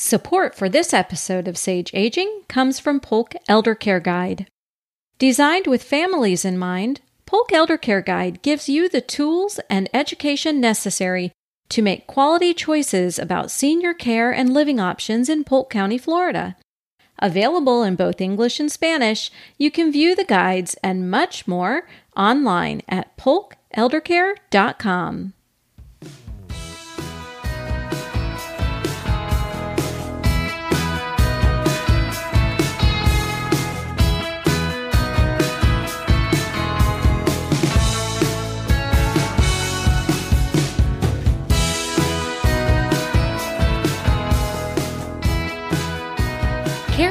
Support for this episode of Sage Aging comes from Polk Elder Care Guide. Designed with families in mind, Polk Elder Care Guide gives you the tools and education necessary to make quality choices about senior care and living options in Polk County, Florida. Available in both English and Spanish, you can view the guides and much more online at polkeldercare.com.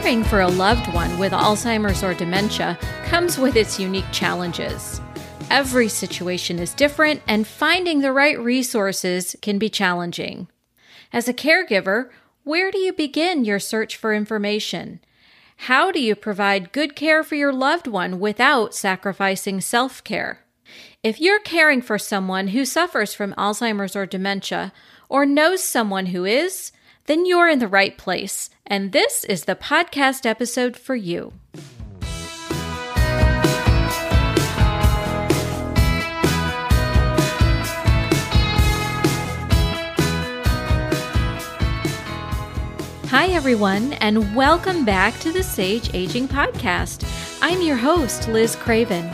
Caring for a loved one with Alzheimer's or dementia comes with its unique challenges. Every situation is different, and finding the right resources can be challenging. As a caregiver, where do you begin your search for information? How do you provide good care for your loved one without sacrificing self care? If you're caring for someone who suffers from Alzheimer's or dementia, or knows someone who is, then you're in the right place, and this is the podcast episode for you. Hi, everyone, and welcome back to the Sage Aging Podcast. I'm your host, Liz Craven.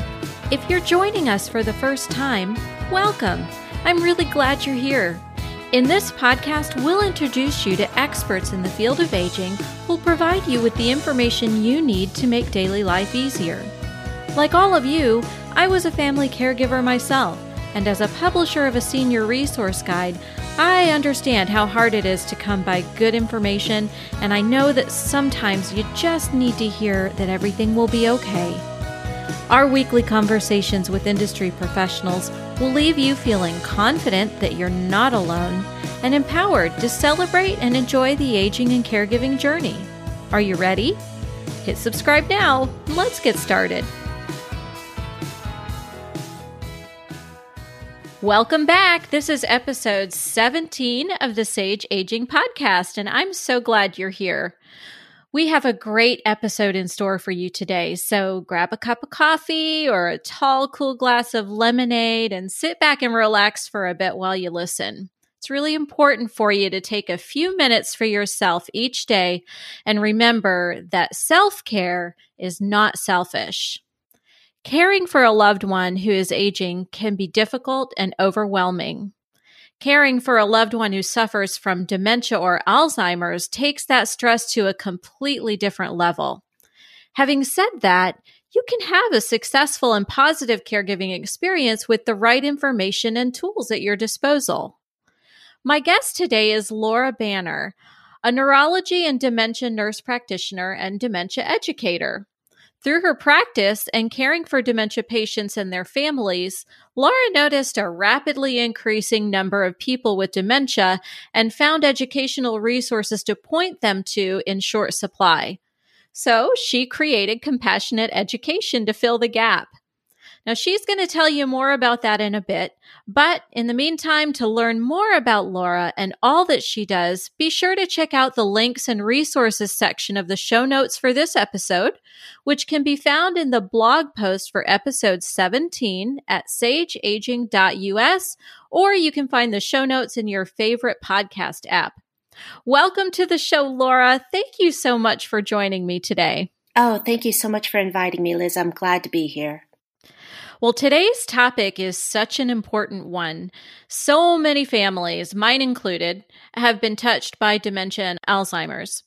If you're joining us for the first time, welcome. I'm really glad you're here. In this podcast, we'll introduce you to experts in the field of aging who'll provide you with the information you need to make daily life easier. Like all of you, I was a family caregiver myself, and as a publisher of a senior resource guide, I understand how hard it is to come by good information, and I know that sometimes you just need to hear that everything will be okay. Our weekly conversations with industry professionals will leave you feeling confident that you're not alone and empowered to celebrate and enjoy the aging and caregiving journey. Are you ready? Hit subscribe now. Let's get started. Welcome back. This is episode 17 of the Sage Aging Podcast, and I'm so glad you're here. We have a great episode in store for you today. So grab a cup of coffee or a tall, cool glass of lemonade and sit back and relax for a bit while you listen. It's really important for you to take a few minutes for yourself each day and remember that self care is not selfish. Caring for a loved one who is aging can be difficult and overwhelming. Caring for a loved one who suffers from dementia or Alzheimer's takes that stress to a completely different level. Having said that, you can have a successful and positive caregiving experience with the right information and tools at your disposal. My guest today is Laura Banner, a neurology and dementia nurse practitioner and dementia educator. Through her practice and caring for dementia patients and their families, Laura noticed a rapidly increasing number of people with dementia and found educational resources to point them to in short supply. So she created compassionate education to fill the gap. Now, she's going to tell you more about that in a bit. But in the meantime, to learn more about Laura and all that she does, be sure to check out the links and resources section of the show notes for this episode, which can be found in the blog post for episode 17 at sageaging.us, or you can find the show notes in your favorite podcast app. Welcome to the show, Laura. Thank you so much for joining me today. Oh, thank you so much for inviting me, Liz. I'm glad to be here. Well, today's topic is such an important one. So many families, mine included, have been touched by dementia and Alzheimer's.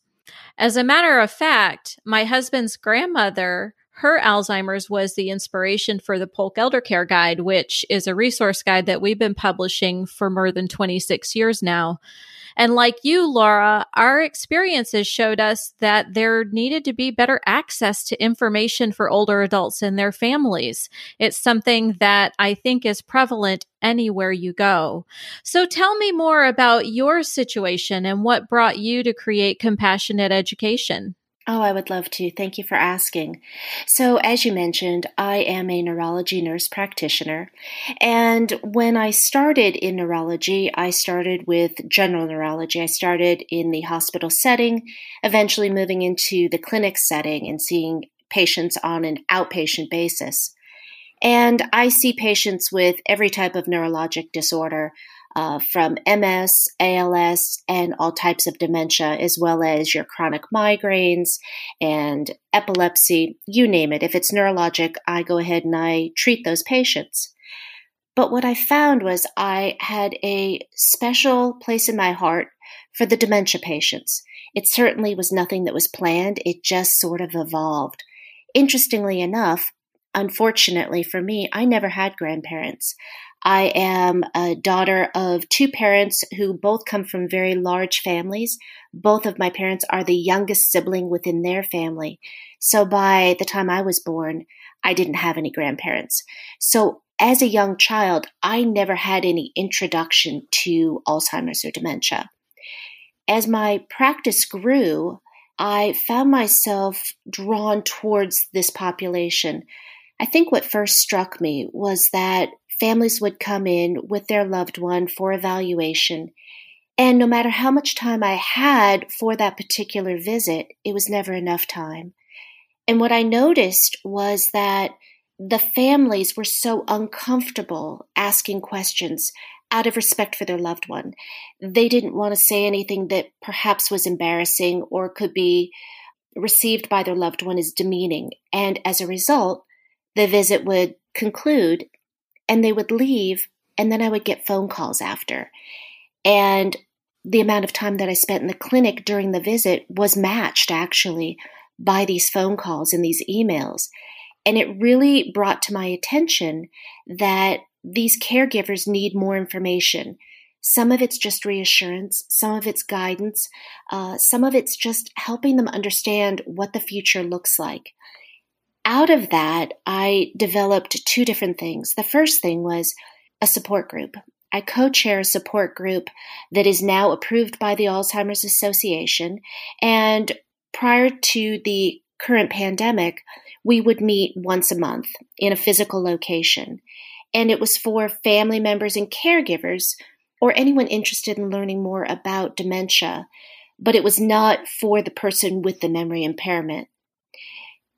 As a matter of fact, my husband's grandmother, her Alzheimer's was the inspiration for the Polk Elder Care Guide, which is a resource guide that we've been publishing for more than 26 years now. And like you, Laura, our experiences showed us that there needed to be better access to information for older adults and their families. It's something that I think is prevalent anywhere you go. So tell me more about your situation and what brought you to create compassionate education. Oh, I would love to. Thank you for asking. So, as you mentioned, I am a neurology nurse practitioner. And when I started in neurology, I started with general neurology. I started in the hospital setting, eventually moving into the clinic setting and seeing patients on an outpatient basis. And I see patients with every type of neurologic disorder uh, from MS, ALS, and all types of dementia, as well as your chronic migraines and epilepsy, you name it. If it's neurologic, I go ahead and I treat those patients. But what I found was I had a special place in my heart for the dementia patients. It certainly was nothing that was planned, it just sort of evolved. Interestingly enough, unfortunately for me, I never had grandparents. I am a daughter of two parents who both come from very large families. Both of my parents are the youngest sibling within their family. So by the time I was born, I didn't have any grandparents. So as a young child, I never had any introduction to Alzheimer's or dementia. As my practice grew, I found myself drawn towards this population. I think what first struck me was that families would come in with their loved one for evaluation. And no matter how much time I had for that particular visit, it was never enough time. And what I noticed was that the families were so uncomfortable asking questions out of respect for their loved one. They didn't want to say anything that perhaps was embarrassing or could be received by their loved one as demeaning. And as a result, the visit would conclude and they would leave and then I would get phone calls after. And the amount of time that I spent in the clinic during the visit was matched actually by these phone calls and these emails. And it really brought to my attention that these caregivers need more information. Some of it's just reassurance, some of it's guidance, uh, some of it's just helping them understand what the future looks like out of that, I developed two different things. The first thing was a support group. I co chair a support group that is now approved by the Alzheimer's Association. And prior to the current pandemic, we would meet once a month in a physical location. And it was for family members and caregivers or anyone interested in learning more about dementia, but it was not for the person with the memory impairment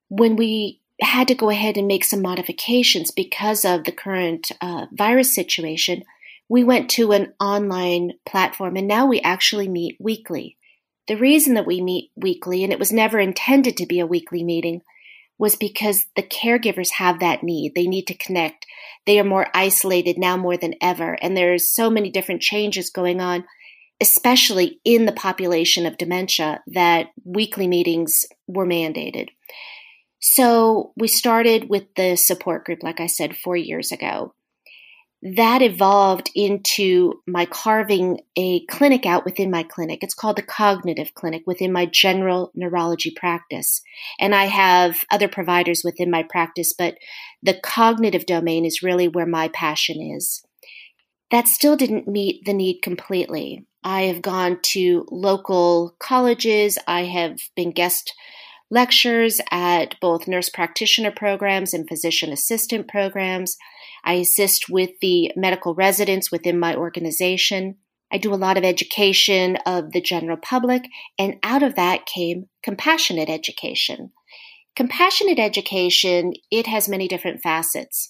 when we had to go ahead and make some modifications because of the current uh, virus situation, we went to an online platform and now we actually meet weekly. The reason that we meet weekly, and it was never intended to be a weekly meeting, was because the caregivers have that need. They need to connect. They are more isolated now more than ever. And there's so many different changes going on, especially in the population of dementia, that weekly meetings were mandated. So we started with the support group, like I said, four years ago. That evolved into my carving a clinic out within my clinic. It's called the Cognitive Clinic within my general neurology practice. And I have other providers within my practice, but the cognitive domain is really where my passion is. That still didn't meet the need completely. I have gone to local colleges, I have been guest lectures at both nurse practitioner programs and physician assistant programs. I assist with the medical residents within my organization. I do a lot of education of the general public, and out of that came compassionate education. Compassionate education, it has many different facets.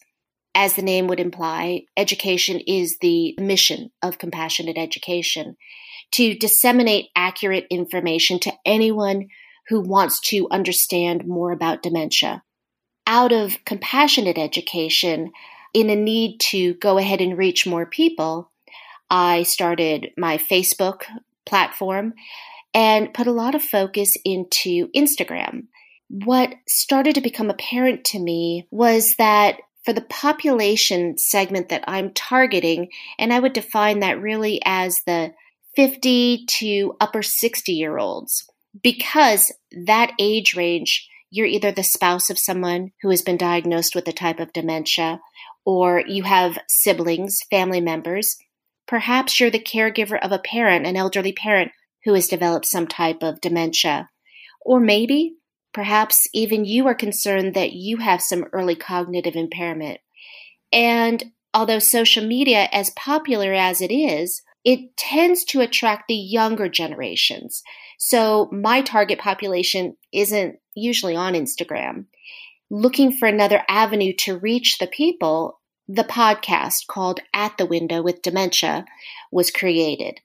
As the name would imply, education is the mission of compassionate education to disseminate accurate information to anyone who wants to understand more about dementia. Out of compassionate education, in a need to go ahead and reach more people, I started my Facebook platform and put a lot of focus into Instagram. What started to become apparent to me was that for the population segment that I'm targeting, and I would define that really as the 50 to upper 60 year olds, because that age range, you're either the spouse of someone who has been diagnosed with a type of dementia, or you have siblings, family members. Perhaps you're the caregiver of a parent, an elderly parent who has developed some type of dementia. Or maybe, perhaps even you are concerned that you have some early cognitive impairment. And although social media, as popular as it is, it tends to attract the younger generations. So my target population isn't usually on Instagram. Looking for another avenue to reach the people, the podcast called At the Window with Dementia was created.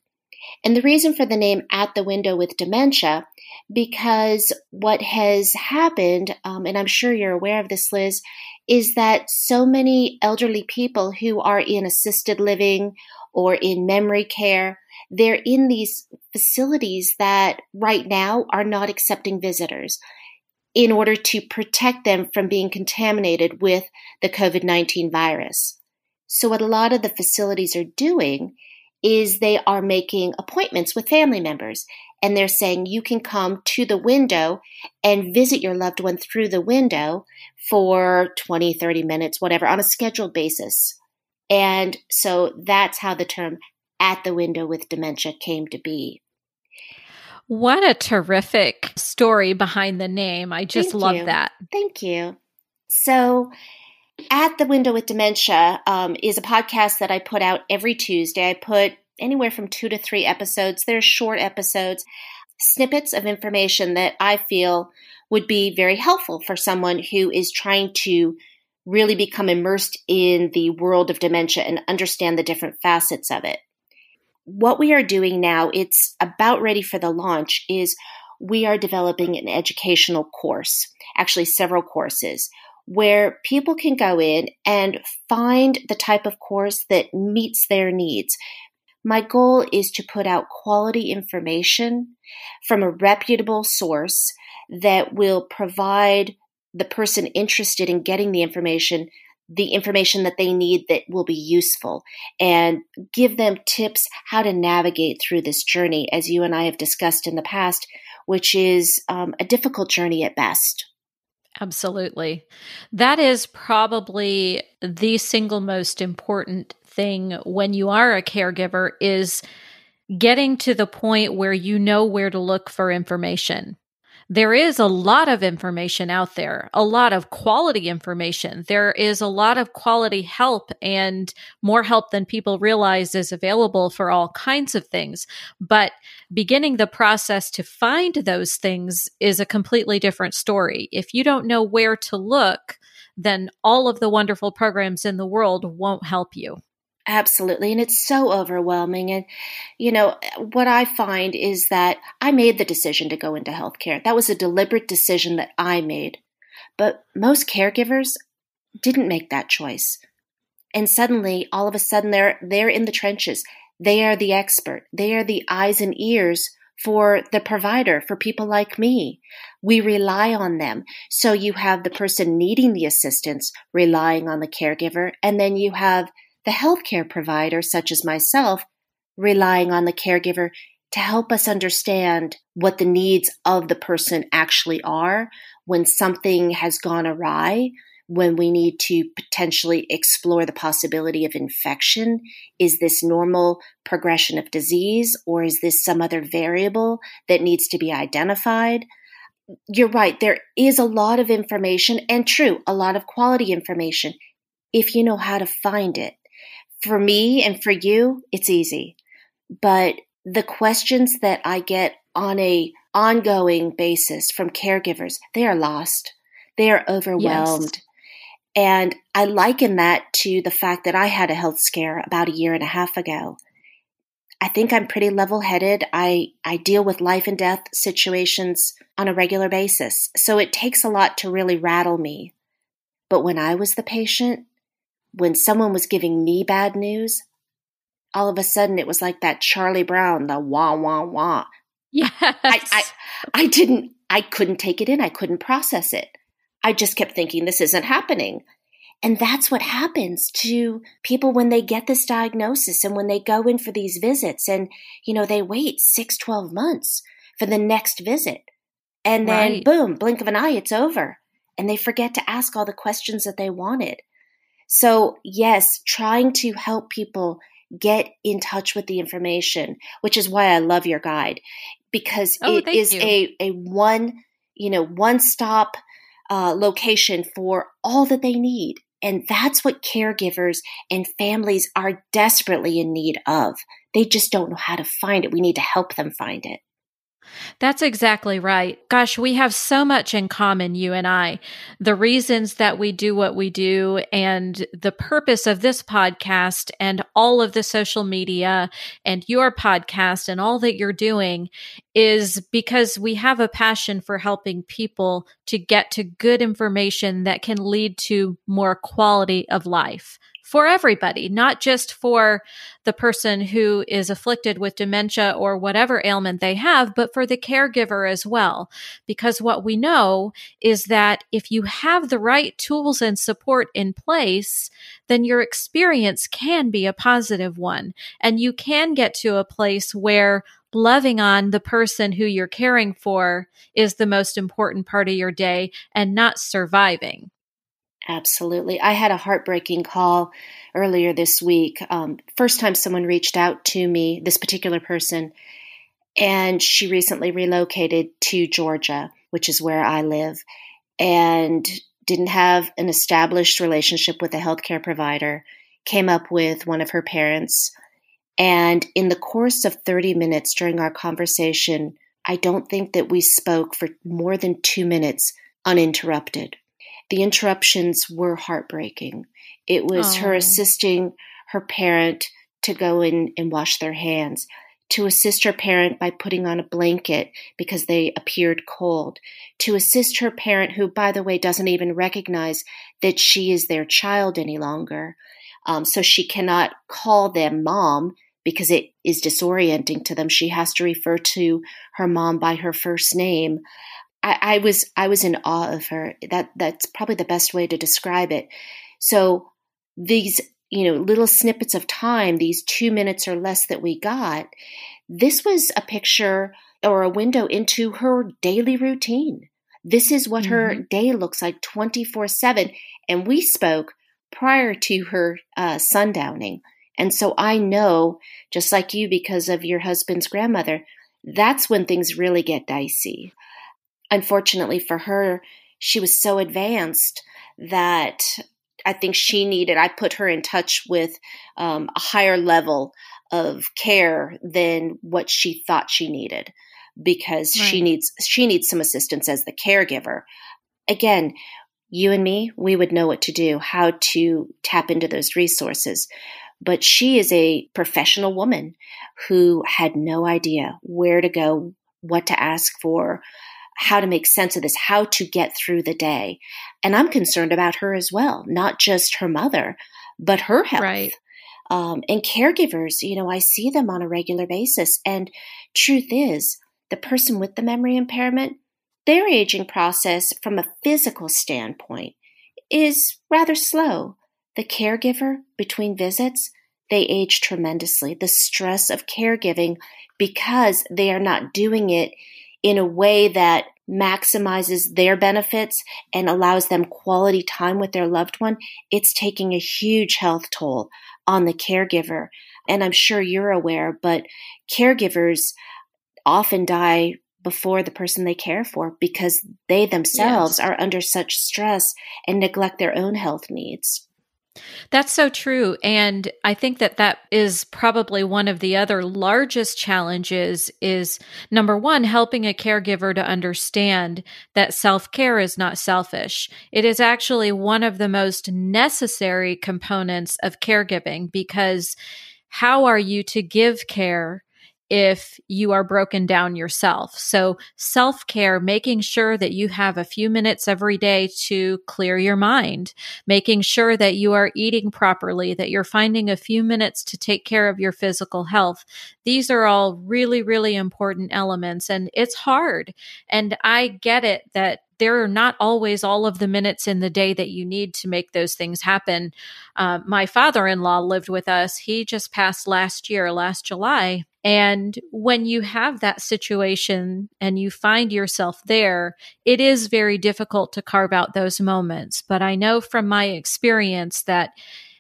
And the reason for the name At the Window with Dementia, because what has happened, um, and I'm sure you're aware of this, Liz, is that so many elderly people who are in assisted living or in memory care, they're in these facilities that right now are not accepting visitors in order to protect them from being contaminated with the COVID 19 virus. So, what a lot of the facilities are doing is they are making appointments with family members and they're saying you can come to the window and visit your loved one through the window for 20, 30 minutes, whatever, on a scheduled basis. And so that's how the term at the window with dementia came to be. What a terrific story behind the name. I just Thank love you. that. Thank you. So, At the Window with Dementia um, is a podcast that I put out every Tuesday. I put anywhere from two to three episodes. They're short episodes, snippets of information that I feel would be very helpful for someone who is trying to really become immersed in the world of dementia and understand the different facets of it. What we are doing now, it's about ready for the launch, is we are developing an educational course, actually, several courses, where people can go in and find the type of course that meets their needs. My goal is to put out quality information from a reputable source that will provide the person interested in getting the information the information that they need that will be useful and give them tips how to navigate through this journey, as you and I have discussed in the past, which is um, a difficult journey at best. Absolutely. That is probably the single most important thing when you are a caregiver is getting to the point where you know where to look for information there is a lot of information out there, a lot of quality information. There is a lot of quality help and more help than people realize is available for all kinds of things. But beginning the process to find those things is a completely different story. If you don't know where to look, then all of the wonderful programs in the world won't help you. Absolutely. And it's so overwhelming. And, you know, what I find is that I made the decision to go into healthcare. That was a deliberate decision that I made. But most caregivers didn't make that choice. And suddenly, all of a sudden, they're, they're in the trenches. They are the expert. They are the eyes and ears for the provider, for people like me. We rely on them. So you have the person needing the assistance relying on the caregiver, and then you have the healthcare provider, such as myself, relying on the caregiver to help us understand what the needs of the person actually are when something has gone awry, when we need to potentially explore the possibility of infection. Is this normal progression of disease or is this some other variable that needs to be identified? You're right, there is a lot of information and true, a lot of quality information if you know how to find it for me and for you, it's easy. But the questions that I get on a ongoing basis from caregivers, they are lost. They are overwhelmed. Yes. And I liken that to the fact that I had a health scare about a year and a half ago. I think I'm pretty level headed. I, I deal with life and death situations on a regular basis. So it takes a lot to really rattle me. But when I was the patient, when someone was giving me bad news, all of a sudden it was like that Charlie Brown, the wah wah wah. Yes. I, I, I didn't, I couldn't take it in. I couldn't process it. I just kept thinking this isn't happening. And that's what happens to people when they get this diagnosis and when they go in for these visits and, you know, they wait six, 12 months for the next visit. And then right. boom, blink of an eye, it's over. And they forget to ask all the questions that they wanted. So, yes, trying to help people get in touch with the information, which is why I love your guide. because oh, it is you. a, a one, you know, one stop uh, location for all that they need. And that's what caregivers and families are desperately in need of. They just don't know how to find it. We need to help them find it. That's exactly right. Gosh, we have so much in common, you and I. The reasons that we do what we do, and the purpose of this podcast, and all of the social media, and your podcast, and all that you're doing is because we have a passion for helping people to get to good information that can lead to more quality of life for everybody, not just for the person who is afflicted with dementia or whatever ailment they have, but for the caregiver as well. Because what we know is that if you have the right tools and support in place, then your experience can be a positive one. And you can get to a place where loving on the person who you're caring for is the most important part of your day and not surviving. Absolutely. I had a heartbreaking call earlier this week. Um, first time someone reached out to me, this particular person, and she recently relocated to Georgia, which is where I live, and didn't have an established relationship with a healthcare provider, came up with one of her parents. And in the course of 30 minutes during our conversation, I don't think that we spoke for more than two minutes uninterrupted the interruptions were heartbreaking. It was oh. her assisting her parent to go in and wash their hands, to assist her parent by putting on a blanket because they appeared cold, to assist her parent, who, by the way, doesn't even recognize that she is their child any longer. Um, so she cannot call them mom because it is disorienting to them. She has to refer to her mom by her first name. I, I was I was in awe of her. That that's probably the best way to describe it. So these you know little snippets of time, these two minutes or less that we got, this was a picture or a window into her daily routine. This is what mm-hmm. her day looks like 24 7. And we spoke prior to her uh, sundowning. And so I know, just like you, because of your husband's grandmother, that's when things really get dicey unfortunately for her, she was so advanced that I think she needed, I put her in touch with um, a higher level of care than what she thought she needed because right. she needs she needs some assistance as the caregiver again you and me we would know what to do how to tap into those resources but she is a professional woman who had no idea where to go what to ask for how to make sense of this, how to get through the day. And I'm concerned about her as well, not just her mother, but her health. Right. Um, and caregivers, you know, I see them on a regular basis. And truth is, the person with the memory impairment, their aging process from a physical standpoint is rather slow. The caregiver between visits, they age tremendously. The stress of caregiving because they are not doing it in a way that maximizes their benefits and allows them quality time with their loved one, it's taking a huge health toll on the caregiver. And I'm sure you're aware, but caregivers often die before the person they care for because they themselves yes. are under such stress and neglect their own health needs. That's so true. And I think that that is probably one of the other largest challenges is number one, helping a caregiver to understand that self care is not selfish. It is actually one of the most necessary components of caregiving because how are you to give care if you are broken down yourself. So, self care, making sure that you have a few minutes every day to clear your mind, making sure that you are eating properly, that you're finding a few minutes to take care of your physical health. These are all really, really important elements. And it's hard. And I get it that there are not always all of the minutes in the day that you need to make those things happen. Uh, my father in law lived with us. He just passed last year, last July. And when you have that situation and you find yourself there, it is very difficult to carve out those moments. But I know from my experience that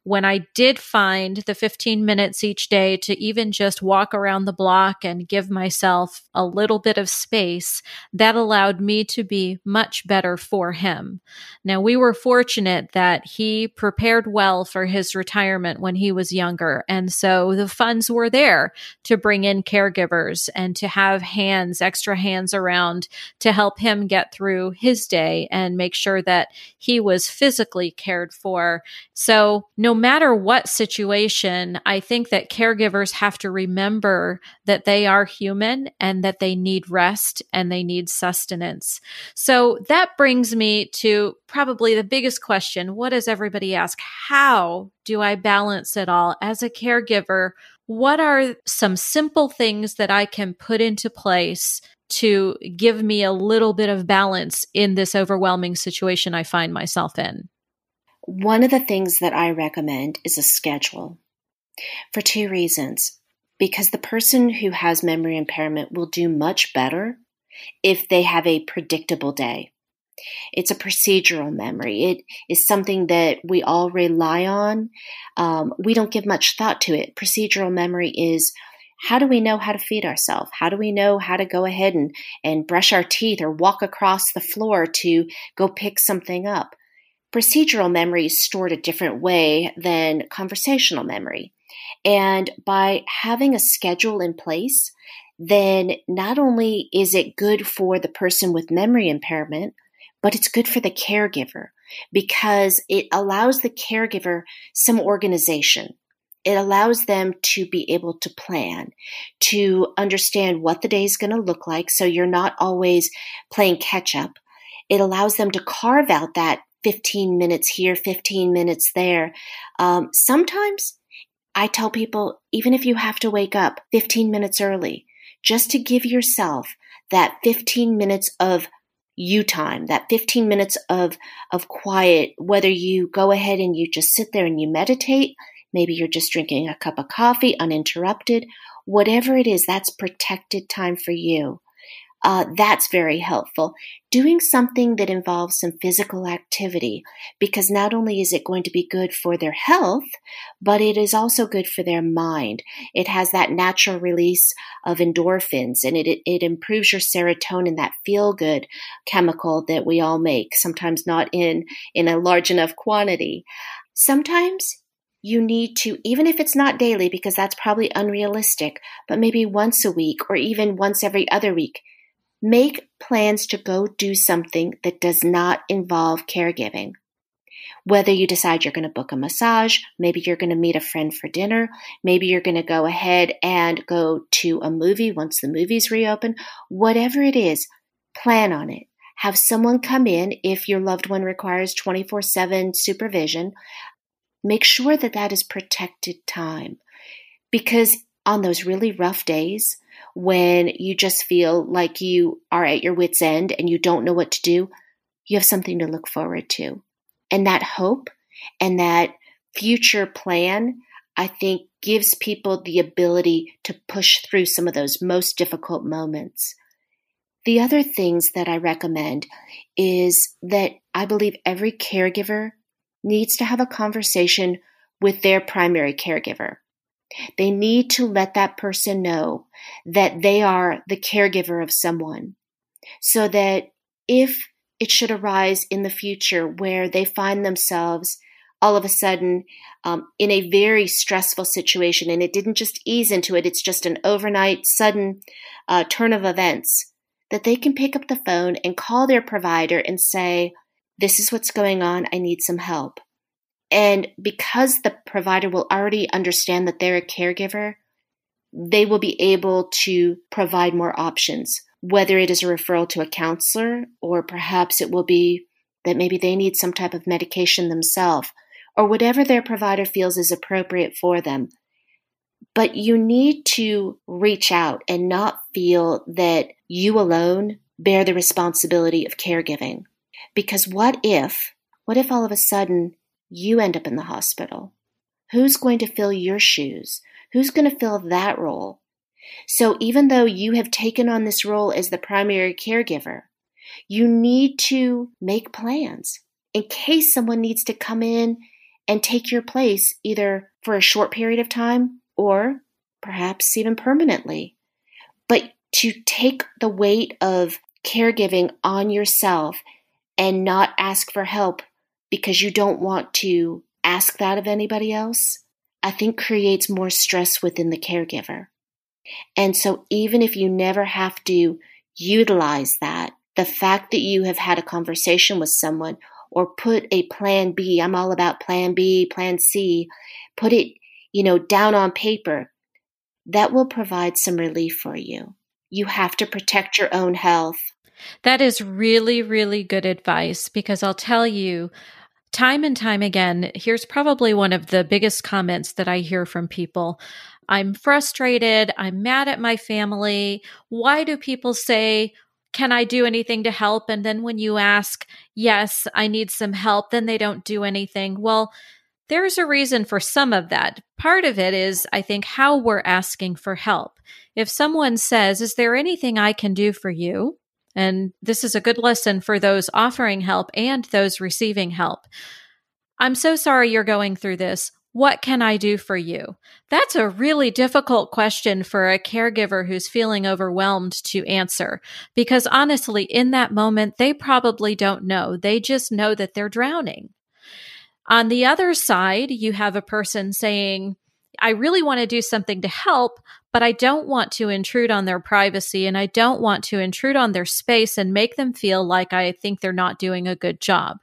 when I did find the 15 minutes each day to even just walk around the block and give myself a little bit of space, that allowed me to be much better for him. Now, we were fortunate that he prepared well for his retirement when he was younger. And so the funds were there to bring in caregivers and to have hands, extra hands around to help him get through his day and make sure that he was physically cared for. So no matter what situation, I think that caregivers have to remember that they are human and that they need rest and they need sustenance. So that brings me to probably the biggest question. What does everybody ask? How do I balance it all as a caregiver? What are some simple things that I can put into place to give me a little bit of balance in this overwhelming situation I find myself in? One of the things that I recommend is a schedule for two reasons. Because the person who has memory impairment will do much better if they have a predictable day. It's a procedural memory. It is something that we all rely on. Um, we don't give much thought to it. Procedural memory is how do we know how to feed ourselves? How do we know how to go ahead and, and brush our teeth or walk across the floor to go pick something up? Procedural memory is stored a different way than conversational memory. And by having a schedule in place, then not only is it good for the person with memory impairment, but it's good for the caregiver because it allows the caregiver some organization. It allows them to be able to plan, to understand what the day is going to look like so you're not always playing catch up. It allows them to carve out that 15 minutes here, 15 minutes there. Um, sometimes I tell people, even if you have to wake up 15 minutes early, just to give yourself that 15 minutes of you time, that 15 minutes of, of quiet, whether you go ahead and you just sit there and you meditate, maybe you're just drinking a cup of coffee uninterrupted, whatever it is, that's protected time for you uh, that's very helpful. Doing something that involves some physical activity, because not only is it going to be good for their health, but it is also good for their mind. It has that natural release of endorphins and it, it, improves your serotonin, that feel good chemical that we all make, sometimes not in, in a large enough quantity. Sometimes you need to, even if it's not daily, because that's probably unrealistic, but maybe once a week or even once every other week, Make plans to go do something that does not involve caregiving. Whether you decide you're going to book a massage, maybe you're going to meet a friend for dinner, maybe you're going to go ahead and go to a movie once the movies reopen, whatever it is, plan on it. Have someone come in if your loved one requires 24 7 supervision. Make sure that that is protected time. Because on those really rough days, when you just feel like you are at your wits' end and you don't know what to do, you have something to look forward to. And that hope and that future plan, I think, gives people the ability to push through some of those most difficult moments. The other things that I recommend is that I believe every caregiver needs to have a conversation with their primary caregiver. They need to let that person know that they are the caregiver of someone so that if it should arise in the future where they find themselves all of a sudden um, in a very stressful situation and it didn't just ease into it, it's just an overnight sudden uh, turn of events, that they can pick up the phone and call their provider and say, This is what's going on, I need some help. And because the provider will already understand that they're a caregiver, they will be able to provide more options, whether it is a referral to a counselor or perhaps it will be that maybe they need some type of medication themselves or whatever their provider feels is appropriate for them. But you need to reach out and not feel that you alone bear the responsibility of caregiving. Because what if, what if all of a sudden you end up in the hospital? Who's going to fill your shoes? Who's going to fill that role? So even though you have taken on this role as the primary caregiver, you need to make plans in case someone needs to come in and take your place either for a short period of time or perhaps even permanently. But to take the weight of caregiving on yourself and not ask for help because you don't want to ask that of anybody else, I think creates more stress within the caregiver. And so, even if you never have to utilize that, the fact that you have had a conversation with someone or put a plan B, I'm all about plan B, plan C, put it, you know, down on paper, that will provide some relief for you. You have to protect your own health. That is really, really good advice because I'll tell you, time and time again, here's probably one of the biggest comments that I hear from people. I'm frustrated. I'm mad at my family. Why do people say, can I do anything to help? And then when you ask, yes, I need some help, then they don't do anything. Well, there's a reason for some of that. Part of it is, I think, how we're asking for help. If someone says, Is there anything I can do for you? And this is a good lesson for those offering help and those receiving help. I'm so sorry you're going through this. What can I do for you? That's a really difficult question for a caregiver who's feeling overwhelmed to answer because honestly, in that moment, they probably don't know. They just know that they're drowning. On the other side, you have a person saying, I really want to do something to help, but I don't want to intrude on their privacy and I don't want to intrude on their space and make them feel like I think they're not doing a good job.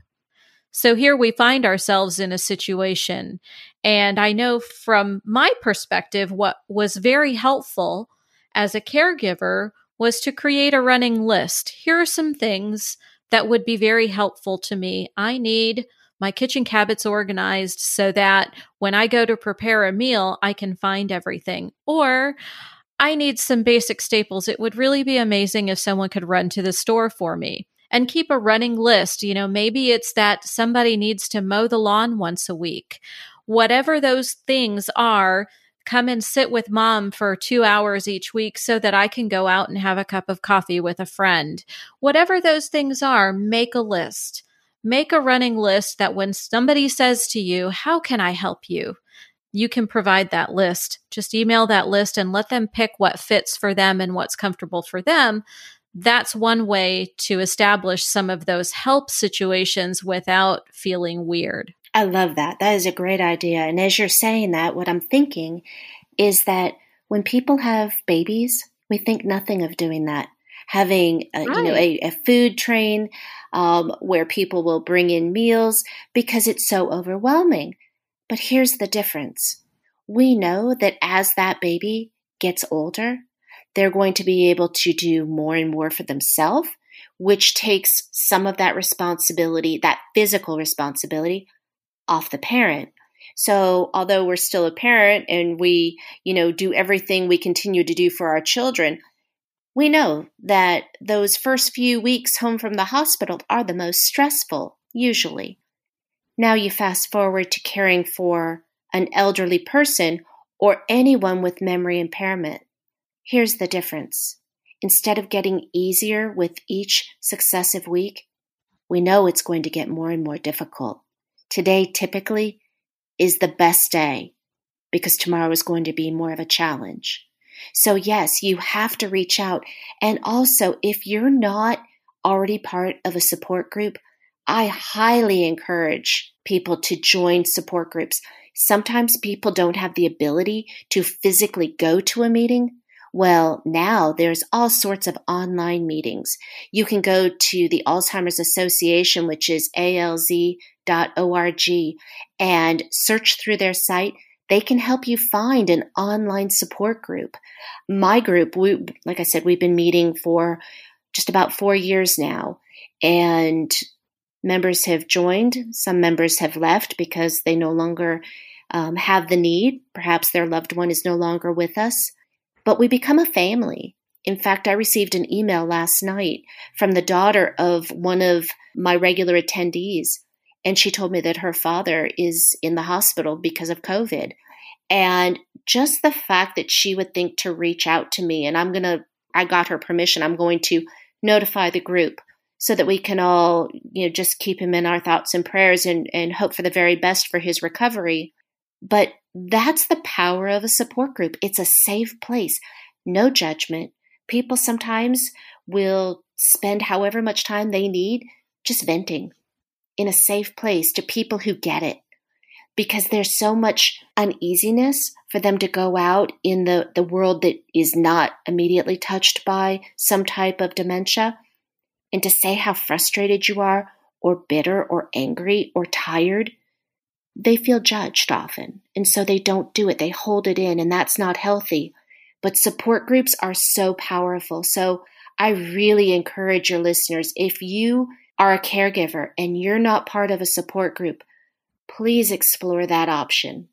So here we find ourselves in a situation. And I know from my perspective, what was very helpful as a caregiver was to create a running list. Here are some things that would be very helpful to me. I need my kitchen cabinets organized so that when I go to prepare a meal, I can find everything. Or I need some basic staples. It would really be amazing if someone could run to the store for me and keep a running list. You know, maybe it's that somebody needs to mow the lawn once a week. Whatever those things are, come and sit with mom for two hours each week so that I can go out and have a cup of coffee with a friend. Whatever those things are, make a list. Make a running list that when somebody says to you, How can I help you? you can provide that list. Just email that list and let them pick what fits for them and what's comfortable for them that's one way to establish some of those help situations without feeling weird. I love that. That is a great idea. And as you're saying that, what I'm thinking is that when people have babies, we think nothing of doing that. Having a, right. you know a, a food train um, where people will bring in meals because it's so overwhelming. But here's the difference: we know that as that baby gets older, they're going to be able to do more and more for themselves, which takes some of that responsibility, that physical responsibility, off the parent. So, although we're still a parent and we, you know, do everything we continue to do for our children, we know that those first few weeks home from the hospital are the most stressful, usually. Now you fast forward to caring for an elderly person or anyone with memory impairment. Here's the difference. Instead of getting easier with each successive week, we know it's going to get more and more difficult. Today typically is the best day because tomorrow is going to be more of a challenge. So, yes, you have to reach out. And also, if you're not already part of a support group, I highly encourage people to join support groups. Sometimes people don't have the ability to physically go to a meeting, well, now there's all sorts of online meetings. You can go to the Alzheimer's Association, which is alz.org, and search through their site. They can help you find an online support group. My group, we, like I said, we've been meeting for just about four years now, and members have joined. Some members have left because they no longer um, have the need. Perhaps their loved one is no longer with us but we become a family. In fact, I received an email last night from the daughter of one of my regular attendees, and she told me that her father is in the hospital because of COVID. And just the fact that she would think to reach out to me, and I'm going to, I got her permission, I'm going to notify the group so that we can all, you know, just keep him in our thoughts and prayers and, and hope for the very best for his recovery. But that's the power of a support group. It's a safe place, no judgment. People sometimes will spend however much time they need just venting in a safe place to people who get it because there's so much uneasiness for them to go out in the, the world that is not immediately touched by some type of dementia and to say how frustrated you are or bitter or angry or tired, they feel judged often. And so they don't do it. They hold it in, and that's not healthy. But support groups are so powerful. So I really encourage your listeners if you are a caregiver and you're not part of a support group, please explore that option.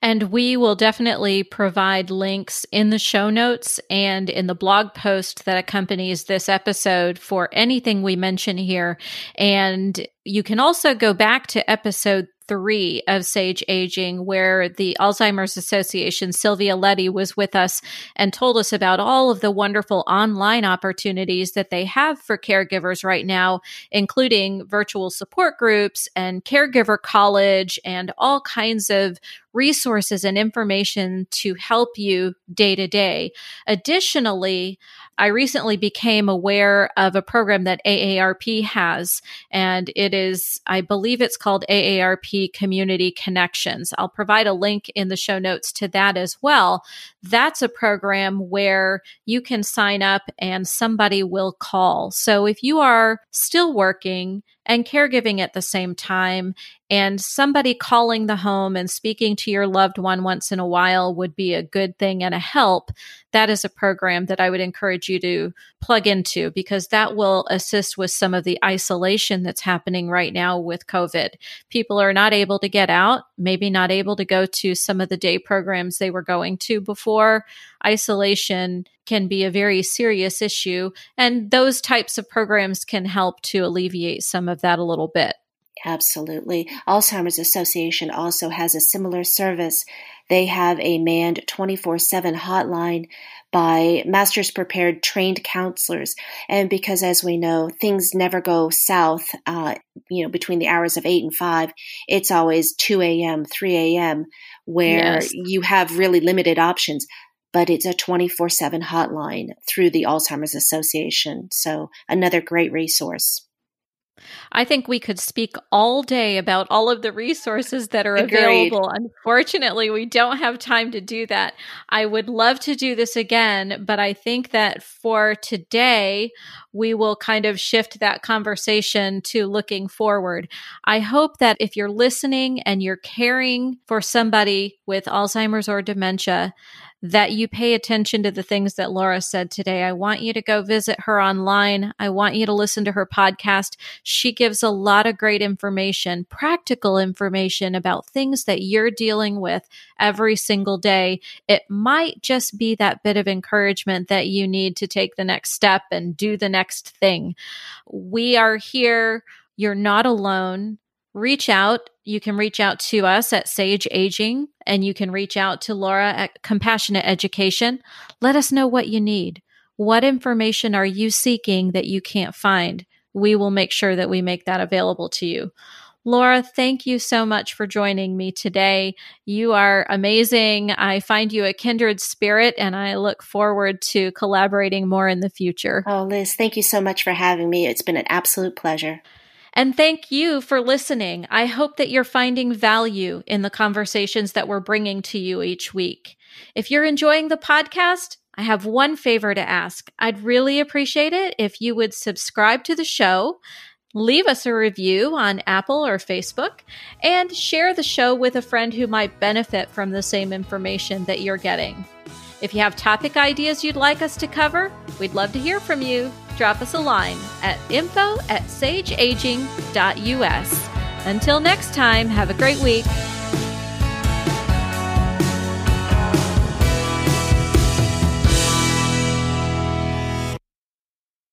And we will definitely provide links in the show notes and in the blog post that accompanies this episode for anything we mention here. And you can also go back to episode three of Sage Aging, where the Alzheimer's Association, Sylvia Letty, was with us and told us about all of the wonderful online opportunities that they have for caregivers right now, including virtual support groups and caregiver college and all kinds of resources and information to help you day to day. Additionally, I recently became aware of a program that AARP has, and is, I believe it's called AARP Community Connections. I'll provide a link in the show notes to that as well. That's a program where you can sign up and somebody will call. So if you are still working, and caregiving at the same time. And somebody calling the home and speaking to your loved one once in a while would be a good thing and a help. That is a program that I would encourage you to plug into because that will assist with some of the isolation that's happening right now with COVID. People are not able to get out, maybe not able to go to some of the day programs they were going to before. Isolation can be a very serious issue, and those types of programs can help to alleviate some of that a little bit. Absolutely. Alzheimer's Association also has a similar service. They have a manned 24 7 hotline by masters prepared trained counselors. And because, as we know, things never go south, uh, you know, between the hours of 8 and 5, it's always 2 a.m., 3 a.m., where yes. you have really limited options but it's a 24 7 hotline through the Alzheimer's Association. So, another great resource. I think we could speak all day about all of the resources that are Agreed. available. Unfortunately, we don't have time to do that. I would love to do this again, but I think that for today, we will kind of shift that conversation to looking forward. I hope that if you're listening and you're caring for somebody with Alzheimer's or dementia, that you pay attention to the things that Laura said today. I want you to go visit her online. I want you to listen to her podcast. She gives a lot of great information, practical information about things that you're dealing with every single day. It might just be that bit of encouragement that you need to take the next step and do the next thing. We are here. You're not alone reach out. You can reach out to us at Sage Aging and you can reach out to Laura at Compassionate Education. Let us know what you need. What information are you seeking that you can't find? We will make sure that we make that available to you. Laura, thank you so much for joining me today. You are amazing. I find you a kindred spirit, and I look forward to collaborating more in the future. Oh, Liz, thank you so much for having me. It's been an absolute pleasure. And thank you for listening. I hope that you're finding value in the conversations that we're bringing to you each week. If you're enjoying the podcast, I have one favor to ask. I'd really appreciate it if you would subscribe to the show, leave us a review on Apple or Facebook, and share the show with a friend who might benefit from the same information that you're getting. If you have topic ideas you'd like us to cover, we'd love to hear from you drop us a line at info at sageaging.us. Until next time, have a great week.